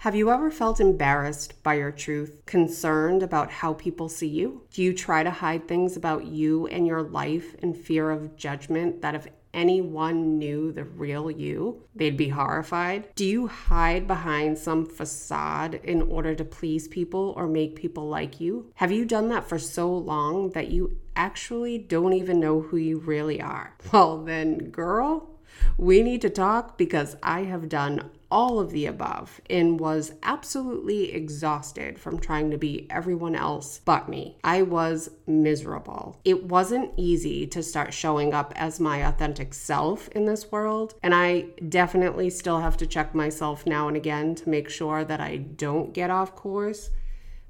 Have you ever felt embarrassed by your truth, concerned about how people see you? Do you try to hide things about you and your life in fear of judgment that if anyone knew the real you, they'd be horrified? Do you hide behind some facade in order to please people or make people like you? Have you done that for so long that you actually don't even know who you really are? Well, then, girl, we need to talk because I have done all of the above and was absolutely exhausted from trying to be everyone else but me. I was miserable. It wasn't easy to start showing up as my authentic self in this world, and I definitely still have to check myself now and again to make sure that I don't get off course.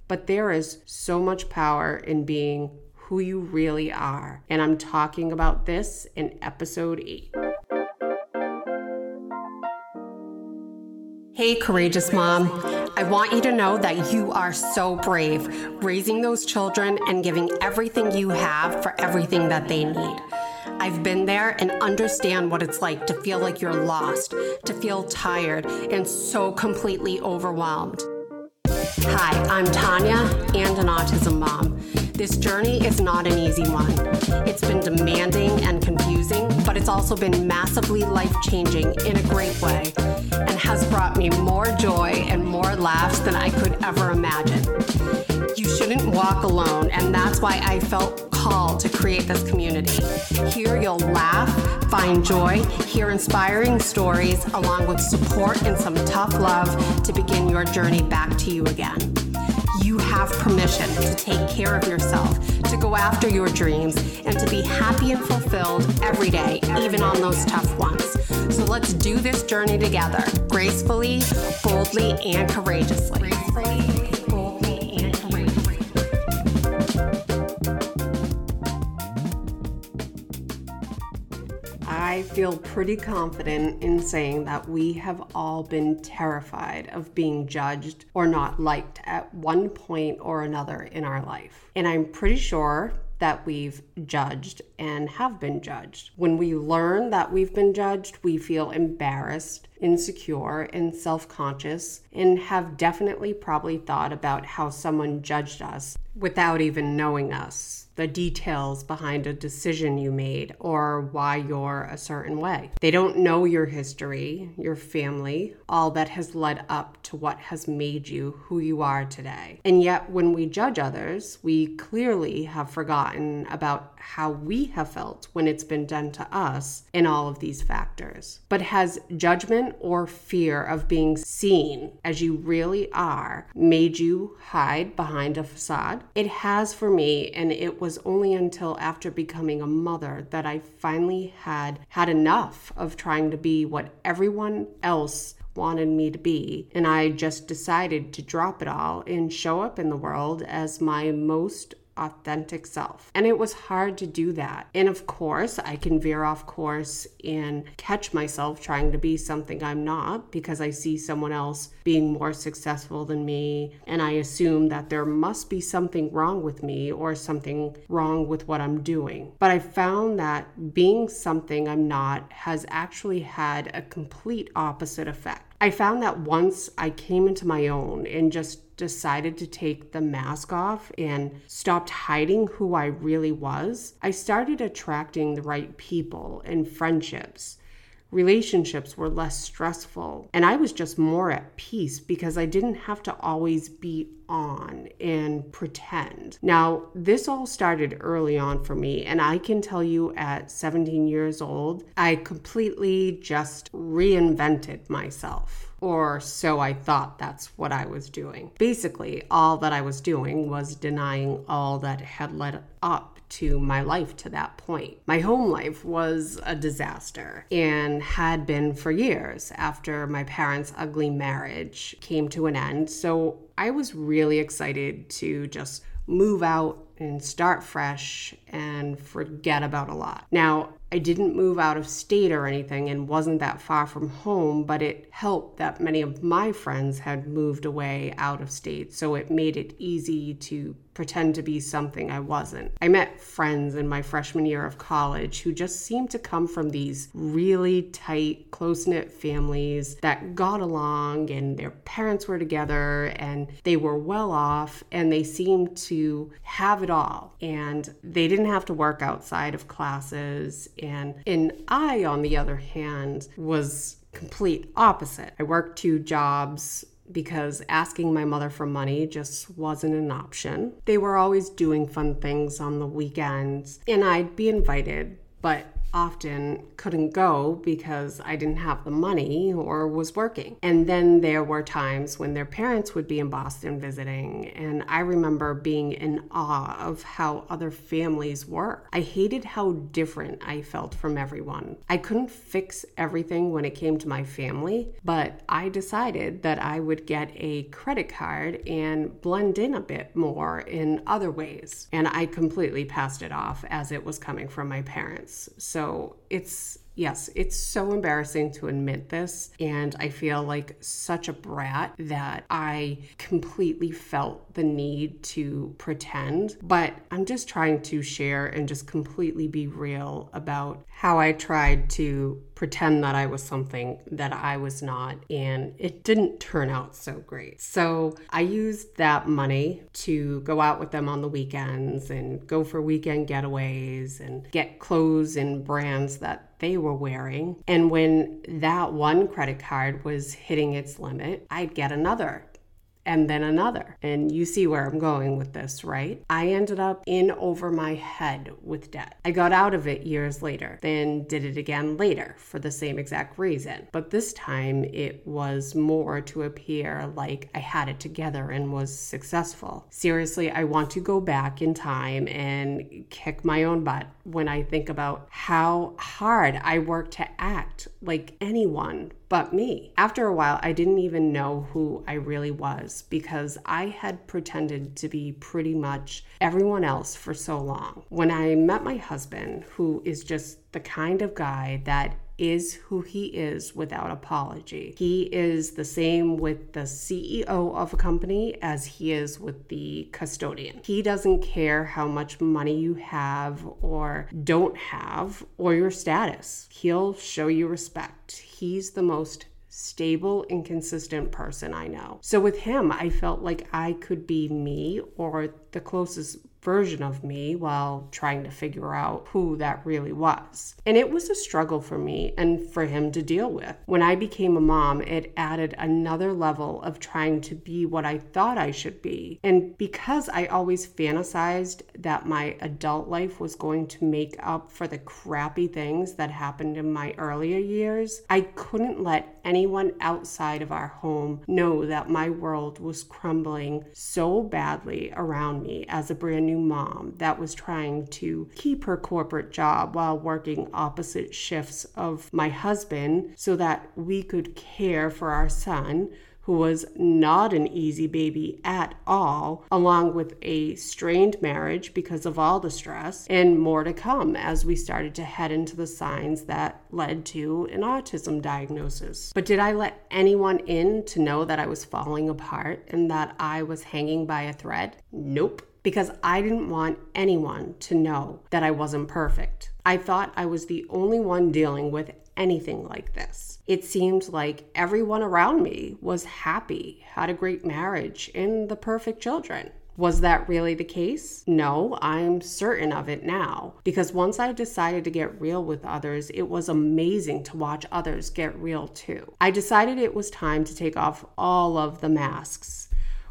But there is so much power in being who you really are, and I'm talking about this in episode 8. Hey, courageous mom. I want you to know that you are so brave, raising those children and giving everything you have for everything that they need. I've been there and understand what it's like to feel like you're lost, to feel tired, and so completely overwhelmed. Hi, I'm Tanya and an autism mom. This journey is not an easy one. It's been demanding and confusing, but it's also been massively life changing in a great way and has brought me more joy and more laughs than I could ever imagine. You shouldn't walk alone, and that's why I felt called to create this community. Here you'll laugh, find joy, hear inspiring stories, along with support and some tough love to begin your journey back to you again have permission to take care of yourself, to go after your dreams, and to be happy and fulfilled every day, even on those tough ones. So let's do this journey together, gracefully, boldly, and courageously. Gracefully, I feel pretty confident in saying that we have all been terrified of being judged or not liked at one point or another in our life. And I'm pretty sure that we've judged and have been judged. When we learn that we've been judged, we feel embarrassed, insecure, and self conscious, and have definitely probably thought about how someone judged us without even knowing us the details behind a decision you made or why you're a certain way. They don't know your history, your family, all that has led up to what has made you who you are today. And yet, when we judge others, we clearly have forgotten about how we have felt when it's been done to us in all of these factors. But has judgment or fear of being seen as you really are made you hide behind a facade? It has for me, and it was was only until after becoming a mother that I finally had had enough of trying to be what everyone else wanted me to be. And I just decided to drop it all and show up in the world as my most authentic self. And it was hard to do that. And of course, I can veer off course and catch myself trying to be something I'm not because I see someone else being more successful than me. And I assume that there must be something wrong with me or something wrong with what I'm doing. But I found that being something I'm not has actually had a complete opposite effect. I found that once I came into my own and just decided to take the mask off and stopped hiding who I really was, I started attracting the right people and friendships relationships were less stressful. And I was just more at peace because I didn't have to always be on and pretend. Now, this all started early on for me, and I can tell you at 17 years old, I completely just reinvented myself or so I thought that's what I was doing. Basically, all that I was doing was denying all that had led up to my life to that point. My home life was a disaster and had been for years after my parents' ugly marriage came to an end. So I was really excited to just move out and start fresh and forget about a lot. Now, I didn't move out of state or anything and wasn't that far from home, but it helped that many of my friends had moved away out of state. So it made it easy to pretend to be something I wasn't. I met friends in my freshman year of college who just seemed to come from these really tight, close knit families that got along and their parents were together and they were well off and they seemed to have it all. And they didn't have to work outside of classes. And, and I, on the other hand, was complete opposite. I worked two jobs because asking my mother for money just wasn't an option. They were always doing fun things on the weekends, and I'd be invited, but often couldn't go because I didn't have the money or was working. And then there were times when their parents would be in Boston visiting, and I remember being in awe of how other families were. I hated how different I felt from everyone. I couldn't fix everything when it came to my family, but I decided that I would get a credit card and blend in a bit more in other ways. And I completely passed it off as it was coming from my parents. So so it's yes, it's so embarrassing to admit this. And I feel like such a brat that I completely the need to pretend. But I'm just trying to share and just completely be real about how I tried to pretend that I was something that I was not. And it didn't turn out so great. So I used that money to go out with them on the weekends and go for weekend getaways and get clothes and brands that they were wearing. And when that one credit card was hitting its limit, I'd get another and then another. And you see where I'm going with this, right? I ended up in over my head with debt. I got out of it years later, then did it again later for the same exact reason. But this time it was more to appear like I had it together and was successful. Seriously, I want to go back in time and kick my own butt when I think about how hard I worked to act like anyone but me. After a while, I didn't even know who I really was because I had pretended to be pretty much everyone else for so long. When I met my husband, who is just the kind of guy that is who he is without apology. He is the same with the CEO of a company as he is with the custodian. He doesn't care how much money you have or don't have or your status. He'll show you respect. He's the most stable and consistent person I know. So with him, I felt like I could be me or the closest version of me while trying to figure out who that really was. And it was a struggle for me and for him to deal with. When I became a mom, it added another level of trying to be what I thought I should be. And because I always fantasized that my adult life was going to make up for the crappy things that happened in my earlier years, I couldn't let anyone outside of our home know that my world was crumbling so badly around me as a brand new mom that was trying to keep her corporate job while working opposite shifts of my husband so that we could care for our son who was not an easy baby at all, along with a strained marriage because of all the stress, and more to come as we started to head into the signs that led to an autism diagnosis. But did I let anyone in to know that I was falling apart and that I was hanging by a thread? Nope because I didn't want anyone to know that I wasn't perfect. I thought I was the only one dealing with anything like this. It seemed like everyone around me was happy, had a great marriage, and the perfect children. Was that really the case? No, I'm certain of it now. Because once I decided to get real with others, it was amazing to watch others get real too. I decided it was time to take off all of the masks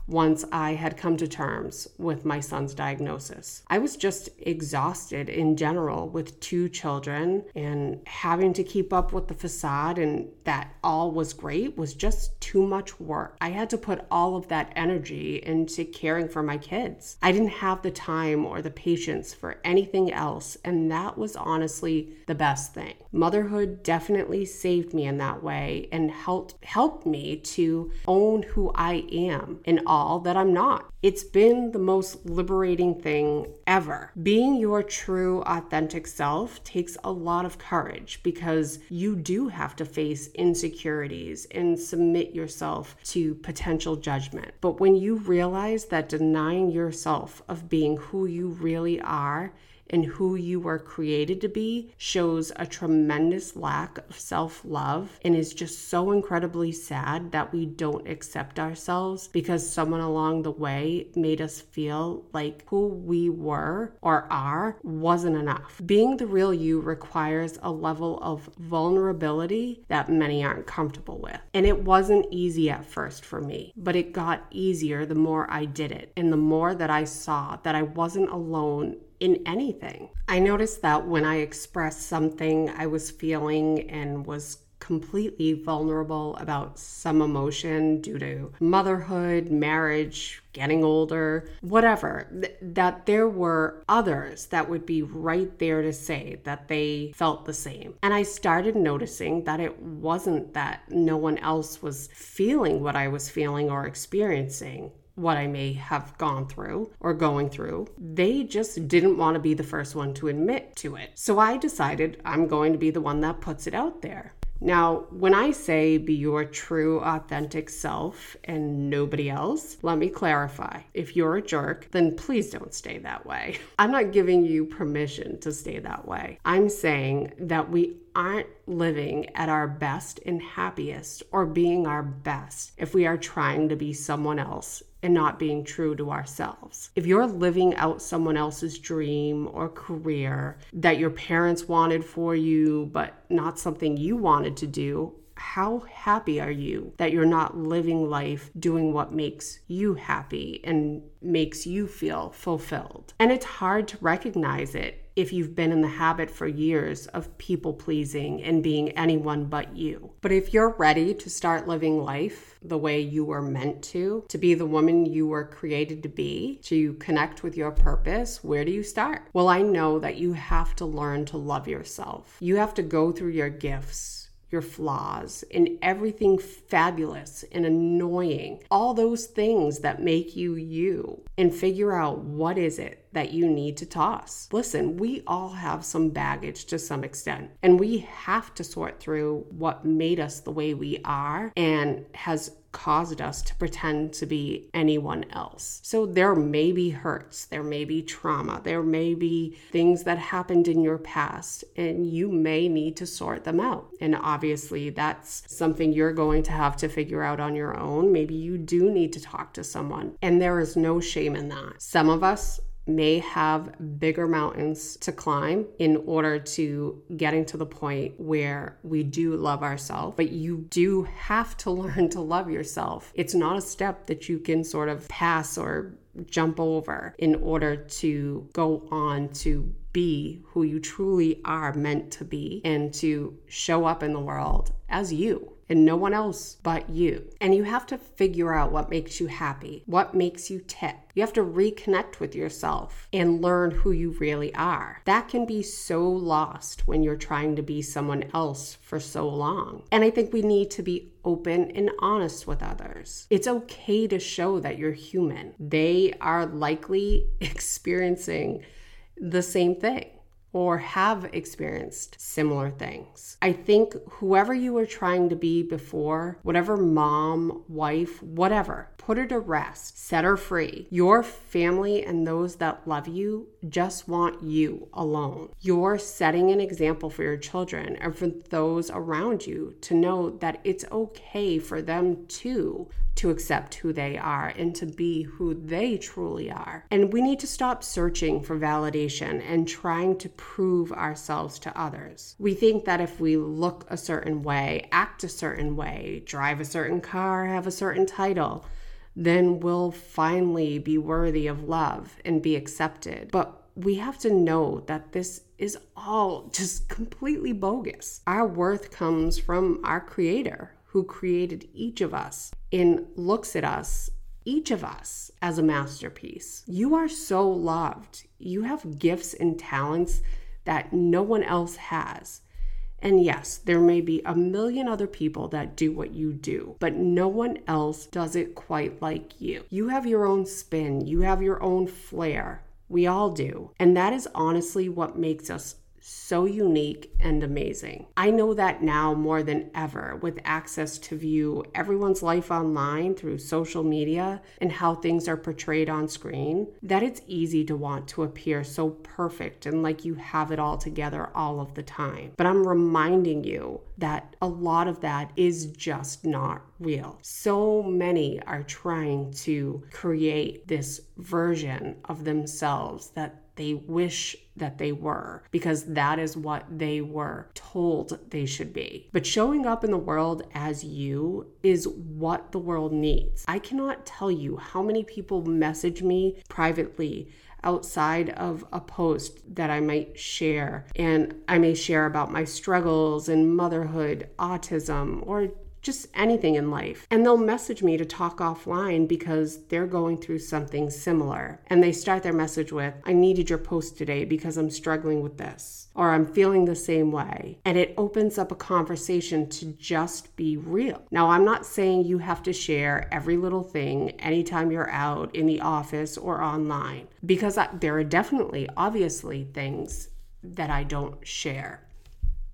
once I had come to terms with my son's diagnosis. I was just exhausted in general with two children and having to keep up with the facade and that all was great was just too much work. I had to put all of that energy into caring for my kids. I didn't have the time or the patience for anything else, and that was honestly the best thing. Motherhood definitely saved me in that way and helped helped me to own who I am in all all that I'm not. It's been the most liberating thing ever. Being your true, authentic self takes a lot of courage because you do have to face insecurities and submit yourself to potential judgment. But when you realize that denying yourself of being who you really are and who you were created to be shows a tremendous lack of self love and is just so incredibly sad that we don't accept ourselves because someone along the way made us feel like who we were or are wasn't enough. Being the real you requires a level of vulnerability that many aren't comfortable with. And it wasn't easy at first for me, but it got easier the more I did it and the more that I saw that I wasn't alone in anything. I noticed that when I expressed something I was feeling and was completely vulnerable about some emotion due to motherhood, marriage, getting older, whatever, th- that there were others that would be right there to say that they felt the same. And I started noticing that it wasn't that no one else was feeling what I was feeling or experiencing what I may have gone through or going through. They just didn't want to be the first one to admit to it. So I decided I'm going to be the one that puts it out there. Now, when I say be your true, authentic self and nobody else, let me clarify. If you're a jerk, then please don't stay that way. I'm not giving you permission to stay that way. I'm saying that we aren't living at our best and happiest or being our best if we are trying to be someone else and not being true to ourselves. If you're living out someone else's dream or career that your parents wanted for you, but not something you wanted to do, how happy are you that you're not living life doing what makes you happy and makes you feel fulfilled? And it's hard to recognize it if you've been in the habit for years of people pleasing and being anyone but you. But if you're ready to start living life the way you were meant to, to be the woman you were created to be, to connect with your purpose, where do you start? Well, I know that you have to learn to love yourself. You have to go through your gifts your flaws, and everything fabulous and annoying, all those things that make you you, and figure out what is it that you need to toss. Listen, we all have some baggage to some extent, and we have to sort through what made us the way we are and has caused us to pretend to be anyone else. So there may be hurts, there may be trauma, there may be things that happened in your past, and you may need to sort them out. And obviously, that's something you're going to have to figure out on your own. Maybe you do need to talk to someone, and there is no shame in that. Some of us may have bigger mountains to climb in order to getting to the point where we do love ourselves. But you do have to learn to love yourself. It's not a step that you can sort of pass or jump over in order to go on to be who you truly are meant to be and to show up in the world as you and no one else but you. And you have to figure out what makes you happy, what makes you tick. You have to reconnect with yourself and learn who you really are. That can be so lost when you're trying to be someone else for so long. And I think we need to be open and honest with others. It's okay to show that you're human. They are likely experiencing the same thing or have experienced similar things. I think whoever you were trying to be before, whatever mom, wife, whatever, put her to rest, set her free. Your family and those that love you just want you alone. You're setting an example for your children and for those around you to know that it's okay for them too to accept who they are and to be who they truly are. And we need to stop searching for validation and trying to prove ourselves to others. We think that if we look a certain way, act a certain way, drive a certain car, have a certain title, then we'll finally be worthy of love and be accepted. But we have to know that this is all just completely bogus. Our worth comes from our Creator who created each of us and looks at us, each of us, as a masterpiece. You are so loved. You have gifts and talents that no one else has. And yes, there may be a million other people that do what you do, but no one else does it quite like you. You have your own spin, you have your own flair. We all do. And that is honestly what makes us so unique and amazing. I know that now more than ever with access to view everyone's life online through social media and how things are portrayed on screen, that it's easy to want to appear so perfect and like you have it all together all of the time. But I'm reminding you that a lot of that is just not real. So many are trying to create this version of themselves that they wish that they were because that is what they were told they should be. But showing up in the world as you is what the world needs. I cannot tell you how many people message me privately outside of a post that I might share. And I may share about my struggles in motherhood, autism, or just anything in life. And they'll message me to talk offline because they're going through something similar. And they start their message with, I needed your post today because I'm struggling with this, or I'm feeling the same way. And it opens up a conversation to just be real. Now, I'm not saying you have to share every little thing anytime you're out in the office or online, because I, there are definitely, obviously, things that I don't share.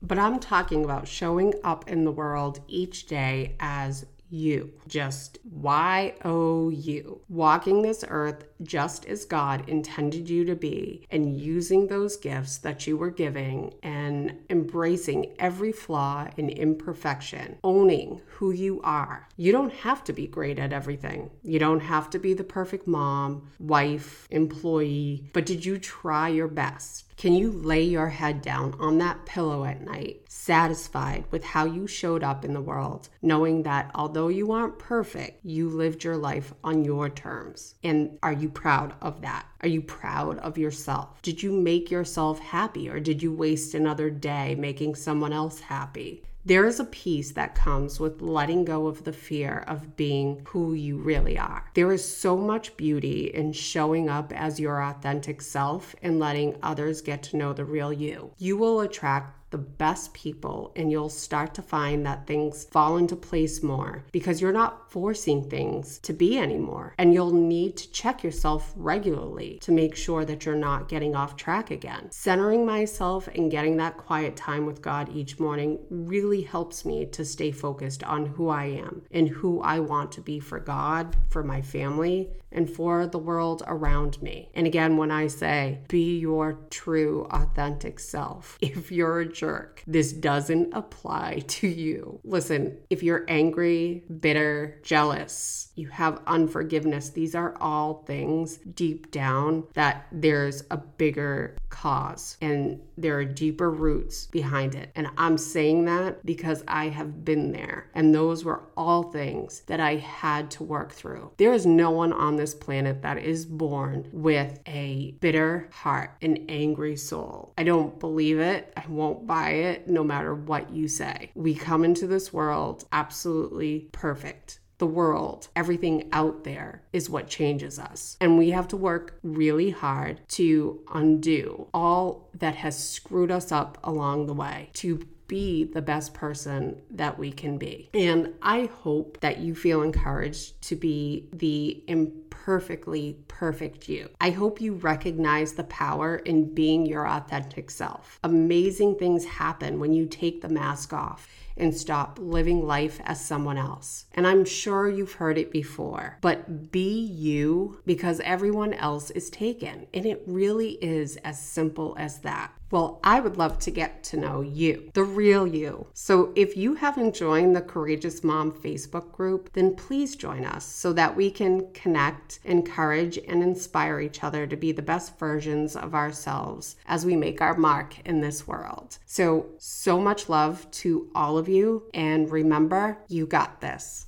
But I'm talking about showing up in the world each day as you. Just Y O U. Walking this earth just as God intended you to be and using those gifts that you were giving and embracing every flaw and imperfection, owning who you are. You don't have to be great at everything. You don't have to be the perfect mom, wife, employee, but did you try your best? Can you lay your head down on that pillow at night, satisfied with how you showed up in the world, knowing that although you aren't perfect, you lived your life on your terms? And are you proud of that? Are you proud of yourself? Did you make yourself happy or did you waste another day making someone else happy? There is a peace that comes with letting go of the fear of being who you really are. There is so much beauty in showing up as your authentic self and letting others get to know the real you. You will attract the best people and you'll start to find that things fall into place more because you're not forcing things to be anymore. And you'll need to check yourself regularly to make sure that you're not getting off track again. Centering myself and getting that quiet time with God each morning really helps me to stay focused on who I am and who I want to be for God, for my family, and for the world around me. And again, when I say be your true, authentic self, if you're a jerk, this doesn't apply to you. Listen, if you're angry, bitter, jealous, you have unforgiveness, these are all things deep down that there's a bigger cause and there are deeper roots behind it. And I'm saying that because I have been there. And those were all things that I had to work through. There is no one on this planet that is born with a bitter heart, an angry soul. I don't believe it. I won't buy it no matter what you say. We come into this world absolutely perfect the world, everything out there is what changes us. And we have to work really hard to undo all that has screwed us up along the way, to be the best person that we can be. And I hope that you feel encouraged to be the imperfectly perfect you. I hope you recognize the power in being your authentic self. Amazing things happen when you take the mask off and stop living life as someone else. And I'm sure you've heard it before, but be you because everyone else is taken. And it really is as simple as that. Well, I would love to get to know you, the real you. So if you haven't joined the Courageous Mom Facebook group, then please join us so that we can connect, encourage, and inspire each other to be the best versions of ourselves as we make our mark in this world. So, so much love to all of you. And remember, you got this.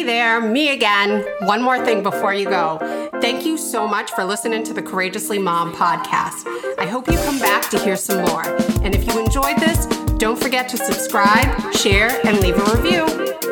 Hey there, me again. One more thing before you go. Thank you so much for listening to the Courageously Mom podcast. I hope you come back to hear some more. And if you enjoyed this, don't forget to subscribe, share, and leave a review.